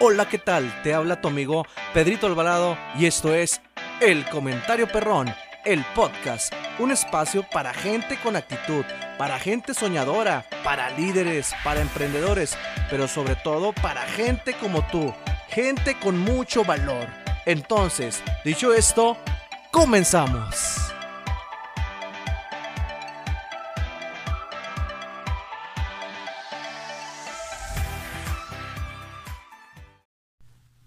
Hola, ¿qué tal? Te habla tu amigo Pedrito Alvarado y esto es El Comentario Perrón, el podcast, un espacio para gente con actitud, para gente soñadora, para líderes, para emprendedores, pero sobre todo para gente como tú, gente con mucho valor. Entonces, dicho esto, comenzamos.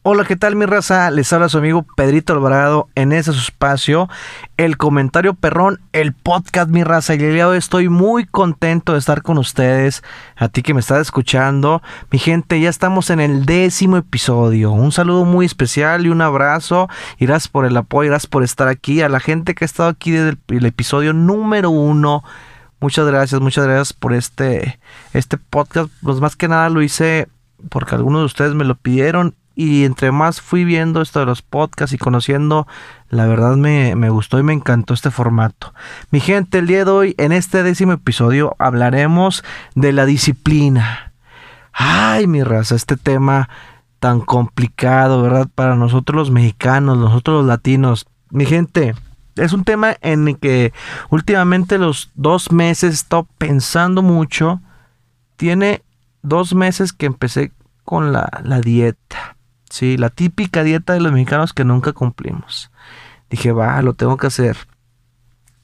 Hola, ¿qué tal mi raza? Les habla su amigo Pedrito Alvarado en ese su espacio, el comentario perrón, el podcast mi raza. Y el día de hoy estoy muy contento de estar con ustedes, a ti que me estás escuchando. Mi gente, ya estamos en el décimo episodio. Un saludo muy especial y un abrazo. Gracias por el apoyo, gracias por estar aquí. A la gente que ha estado aquí desde el, episodio número uno. Muchas gracias, muchas gracias por este, este podcast. Pues más que nada lo hice porque algunos de ustedes me lo pidieron y entre más fui viendo esto de los podcasts y conociendo, la verdad me, me, gustó y me encantó este formato. Mi gente, el día de hoy, en este décimo episodio, hablaremos de la disciplina. Ay, mi raza, este tema tan complicado, ¿verdad? Para nosotros los mexicanos, nosotros los latinos. Mi gente, es un tema en el que últimamente los dos meses he estado pensando mucho. Tiene dos meses que empecé con la, la dieta Sí, la típica dieta de los mexicanos que nunca cumplimos. Dije, va, lo tengo que hacer.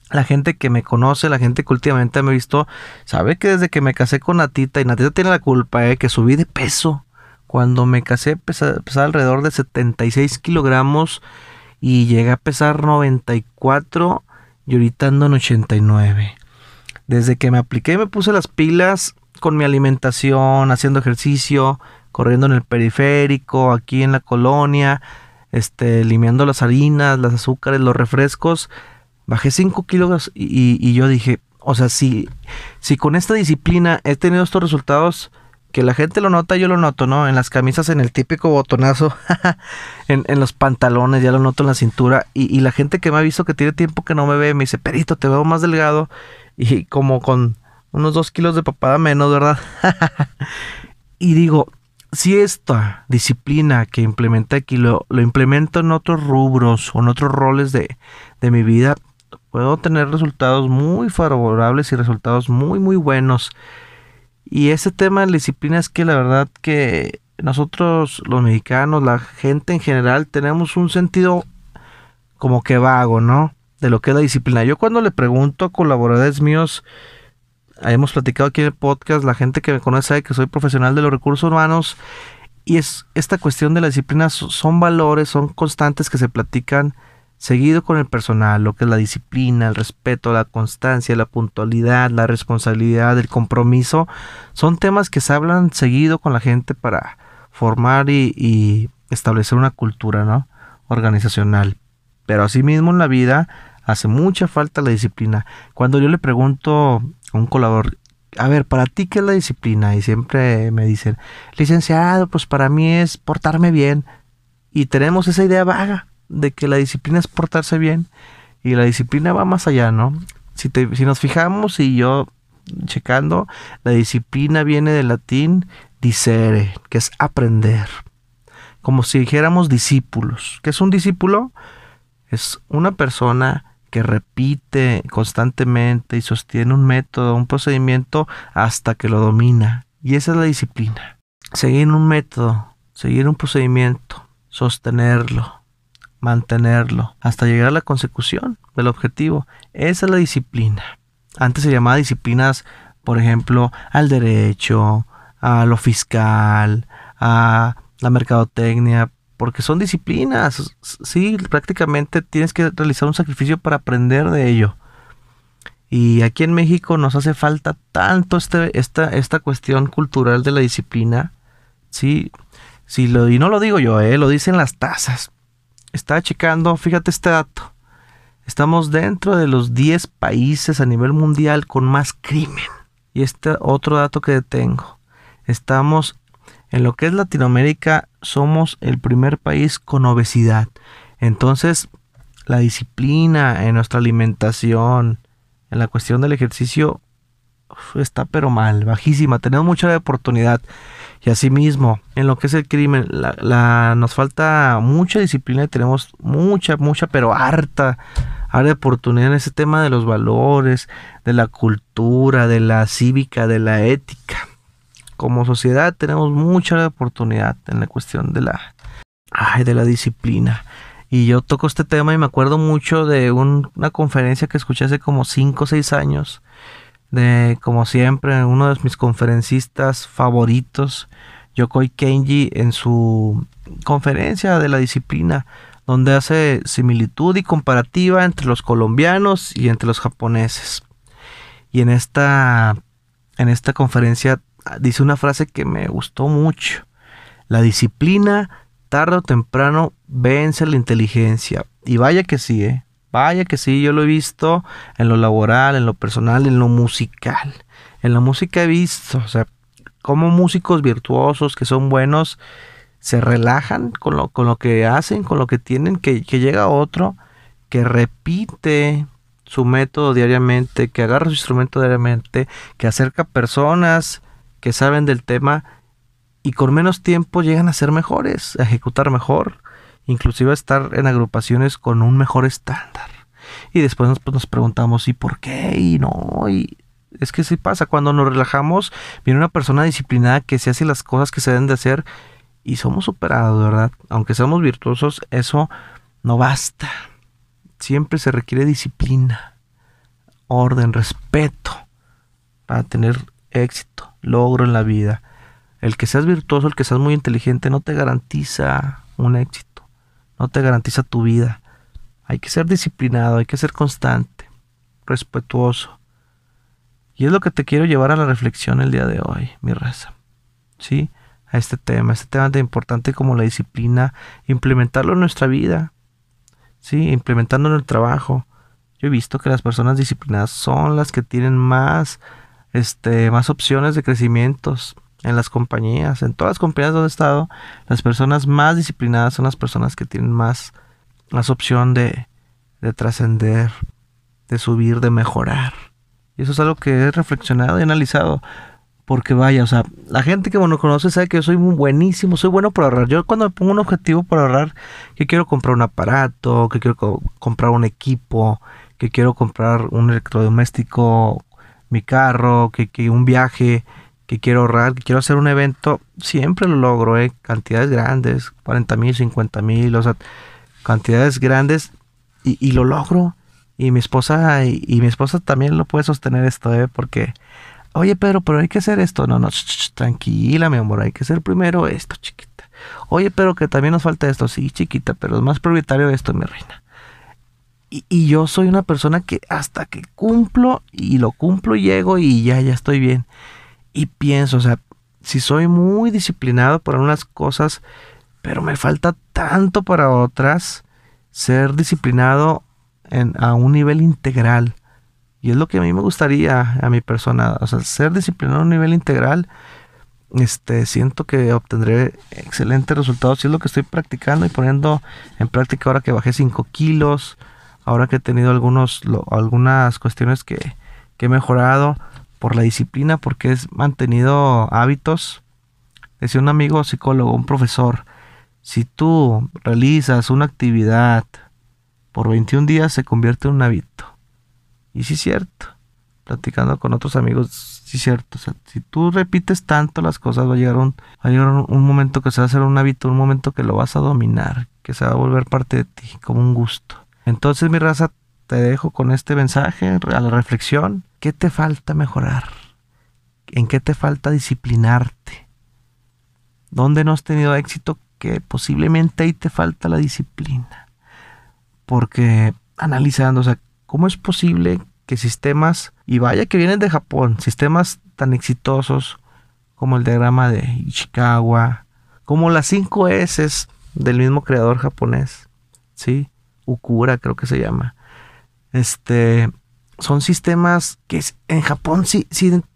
La gente que me conoce, la gente que últimamente me ha visto, sabe que desde que me casé con Natita, y Natita tiene la culpa, eh, que subí de peso. Cuando me casé pesaba, alrededor de 76 kilogramos y llegué a pesar 94 y ahorita ando en 89. Desde que me apliqué me puse las pilas con mi alimentación, haciendo ejercicio, corriendo en el periférico, aquí en la colonia, este, limpiando las harinas, las azúcares, los refrescos. Bajé 5 kilos y, yo dije, o sea, si, si con esta disciplina he tenido estos resultados, que la gente lo nota, yo lo noto, ¿no? En las camisas, en el típico botonazo, en, en, los pantalones, ya lo noto en la cintura. Y, y, la gente que me ha visto que tiene tiempo que no me ve, me dice, Perito, te veo más delgado. Y como con unos dos kilos de papada menos, ¿verdad? y digo, si esta disciplina que implementé aquí lo, lo, implemento en otros rubros o en otros roles de, de mi vida, puedo tener resultados muy favorables y resultados muy, muy buenos. Y ese tema de disciplina es que la verdad que nosotros los mexicanos, la gente en general, tenemos un sentido como que vago, ¿no? De lo que es la disciplina. Yo cuando le pregunto a colaboradores míos, hemos platicado aquí en el podcast, la gente que me conoce sabe que soy profesional de los recursos humanos y es esta cuestión de la disciplina son valores, son constantes que se platican seguido con el personal, lo que es la disciplina, el respeto, la constancia, la puntualidad, la responsabilidad, el compromiso, son temas que se hablan seguido con la gente para formar y, y establecer una cultura ¿no? organizacional. Pero asimismo en la vida hace mucha falta la disciplina. Cuando yo le pregunto un colaborador, a ver, ¿para ti qué es la disciplina? Y siempre me dicen, licenciado, pues para mí es portarme bien. Y tenemos esa idea vaga de que la disciplina es portarse bien. Y la disciplina va más allá, ¿no? Si, si nos fijamos y yo checando, la disciplina viene del latín dicere, que es aprender. Como si dijéramos discípulos. ¿Qué es un discípulo? Es una persona que repite constantemente y sostiene un método, un procedimiento hasta que lo domina. Y esa es la disciplina. Seguir un método, seguir un procedimiento, sostenerlo, mantenerlo, hasta llegar a la consecución del objetivo. Esa es la disciplina. Antes se llamaba disciplinas, por ejemplo, al derecho, a lo fiscal, a la mercadotecnia, porque son disciplinas. Sí, prácticamente tienes que realizar un sacrificio para aprender de ello. Y aquí en México nos hace falta tanto este, esta, esta cuestión cultural de la disciplina. Sí, sí y no lo digo yo, eh, lo dicen las tasas. Estaba checando, fíjate este dato. Estamos dentro de los 10 países a nivel mundial con más crimen. Y este otro dato que tengo. Estamos en lo que es Latinoamérica somos el primer país con obesidad. Entonces, la disciplina en nuestra alimentación, en la cuestión del ejercicio, está pero mal, bajísima. Tenemos mucha oportunidad. Y asimismo, en lo que es el crimen, la, nos falta mucha disciplina y tenemos mucha, mucha, pero harta, harta oportunidad en ese tema de los valores, de la cultura, de la cívica, de la ética. Como sociedad tenemos mucha oportunidad en la cuestión de la, ay, de la disciplina. Y yo toco este tema y me acuerdo mucho de una conferencia que escuché hace como 5 o 6 años. De, como siempre, uno de mis conferencistas favoritos, Yokoi Kenji, en su conferencia de la disciplina, donde hace similitud y comparativa entre los colombianos y entre los japoneses. Y en esta, en esta conferencia dice una frase que me gustó mucho. La disciplina tarde o temprano vence la inteligencia. Y vaya que sí, ¿eh? Vaya que sí, yo lo he visto en lo laboral, en lo personal, en lo musical. En la música he visto, o sea, como músicos virtuosos que son buenos se relajan con lo, con lo que hacen, con lo que tienen, que, que llega otro que repite su método diariamente, que agarra su instrumento diariamente, que acerca personas que saben del tema y con menos tiempo llegan a ser mejores, a ejecutar mejor, inclusive a estar en agrupaciones con un mejor estándar. Y después nos, pues, nos preguntamos, ¿y por qué? Y no, y es que sí pasa, cuando nos relajamos, viene una persona disciplinada que se hace las cosas que se deben de hacer y somos superados, ¿verdad? Aunque seamos virtuosos, eso no basta. Siempre se requiere disciplina, orden, respeto para tener éxito, logro en la vida. El que seas virtuoso, el que seas muy inteligente, no te garantiza un éxito, no te garantiza tu vida. Hay que ser disciplinado, hay que ser constante, respetuoso. Y es lo que te quiero llevar a la reflexión el día de hoy, mi raza. ¿Sí? A este tema, este tema tan importante como la disciplina, implementarlo en nuestra vida. ¿Sí? Implementándolo en el trabajo. Yo he visto que las personas disciplinadas son las que tienen más, este, más opciones de crecimientos, en las compañías, en todas las compañías donde he estado, las personas más disciplinadas son las personas que tienen más, más opción de, de trascender, de subir, de mejorar. Y eso es algo que he reflexionado y analizado. Porque vaya, o sea, la gente que me conoce sabe que yo soy buenísimo, soy bueno para ahorrar. Yo cuando me pongo un objetivo para ahorrar, que quiero comprar un aparato, que quiero comprar un equipo, que quiero comprar un electrodoméstico, mi carro, que, que un viaje, que quiero ahorrar, que quiero hacer un evento, siempre lo logro, ¿eh? cantidades grandes, 40 mil, 50 mil, o sea, cantidades grandes y, lo logro. Y mi esposa, y, mi esposa también lo puede sostener esto, ¿eh? porque, oye Pedro, pero hay que hacer esto. No, no, tranquila, mi amor, hay que hacer primero esto, chiquita. Oye, pero que también nos falta esto, sí, chiquita, pero es más prioritario esto, mi reina. Y, y, yo soy una persona que hasta que cumplo y lo cumplo llego y ya, ya estoy bien y pienso, o sea, si soy muy disciplinado para unas cosas, pero me falta tanto para otras, ser disciplinado en, a un nivel integral. Y es lo que a mí me gustaría a mi persona, o sea, ser disciplinado a un nivel integral, este, siento que obtendré excelentes resultados. Y es lo que estoy practicando y poniendo en práctica ahora que bajé 5 kilos, ahora que he tenido algunos, algunas cuestiones que, he mejorado por la disciplina, porque es mantenido hábitos. Decía un amigo psicólogo, un profesor, si tú realizas una actividad por 21 días se convierte en un hábito. Y sí es cierto, platicando con otros amigos, sí es cierto. si tú repites tanto las cosas, va a llegar, un, va a llegar un momento que se va a hacer un hábito, un momento que lo vas a dominar, que se va a volver parte de ti, como un gusto. Entonces, mi raza, te dejo con este mensaje a la reflexión. ¿Qué te falta mejorar? ¿En qué te falta disciplinarte? ¿Dónde no has tenido éxito? Que posiblemente ahí te falta la disciplina. Porque analizando, o sea, ¿cómo es posible que sistemas, y vaya que vienen de Japón, sistemas tan exitosos como el diagrama de Ishikawa, como las 5 S del mismo creador japonés, ¿sí? Ukura creo que se llama. Este, son sistemas que en Japón sí,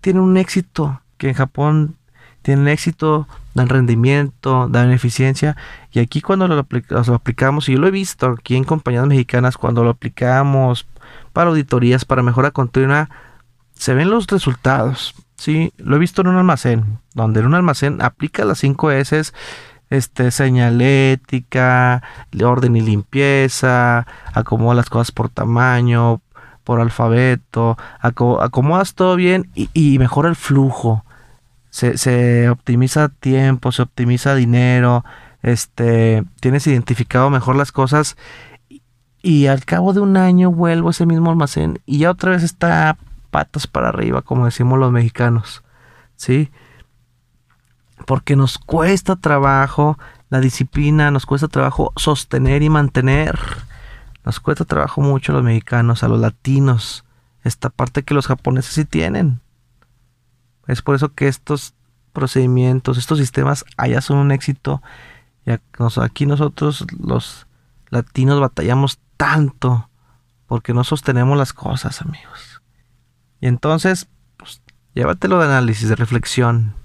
tienen un éxito, que en Japón tienen éxito, dan rendimiento, dan eficiencia. Y aquí cuando lo, aplicamos, y yo lo he visto aquí en compañías mexicanas, cuando lo aplicamos para auditorías, para mejora continua, se ven los resultados. Sí, lo he visto en un almacén, donde en un almacén aplica las 5 S, este, señalética, orden y limpieza, acomoda las cosas por tamaño, por alfabeto, acomodas todo bien y, mejora el flujo. Se, se, optimiza tiempo, se optimiza dinero, este, tienes identificado mejor las cosas y al cabo de un año vuelvo a ese mismo almacén y ya otra vez está patas para arriba, como decimos los mexicanos. ¿Sí? Porque nos cuesta trabajo la disciplina, nos cuesta trabajo sostener y mantener. Nos cuesta trabajo mucho a los mexicanos, a los latinos, esta parte que los japoneses sí tienen. Es por eso que estos procedimientos, estos sistemas allá son un éxito. Y aquí nosotros los latinos batallamos tanto porque no sostenemos las cosas, amigos. Y entonces, pues, llévatelo de análisis, de reflexión.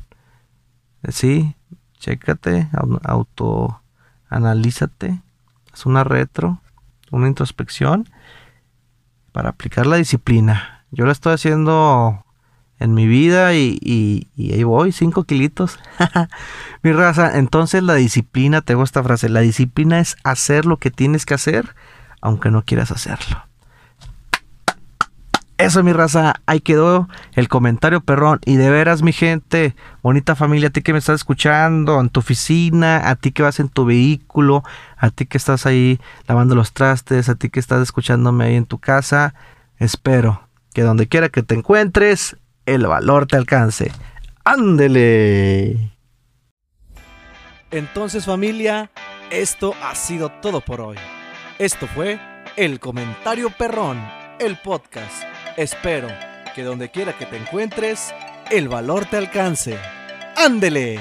Sí, chécate, autoanalízate, haz una retro, una introspección para aplicar la disciplina. Yo la estoy haciendo en mi vida y, ahí voy, cinco kilitos. mi raza, entonces la disciplina, tengo esta frase, la disciplina es hacer lo que tienes que hacer aunque no quieras hacerlo. Eso, mi raza, ahí quedó el comentario perrón. Y de veras, mi gente, bonita familia, a ti que me estás escuchando en tu oficina, a ti que vas en tu vehículo, a ti que estás ahí lavando los trastes, a ti que estás escuchándome ahí en tu casa, espero que donde quiera que te encuentres, el valor te alcance. Ándele. Entonces, familia, esto ha sido todo por hoy. Esto fue El Comentario Perrón, el podcast. Espero que donde quiera que te encuentres, el valor te alcance. ¡Ándele!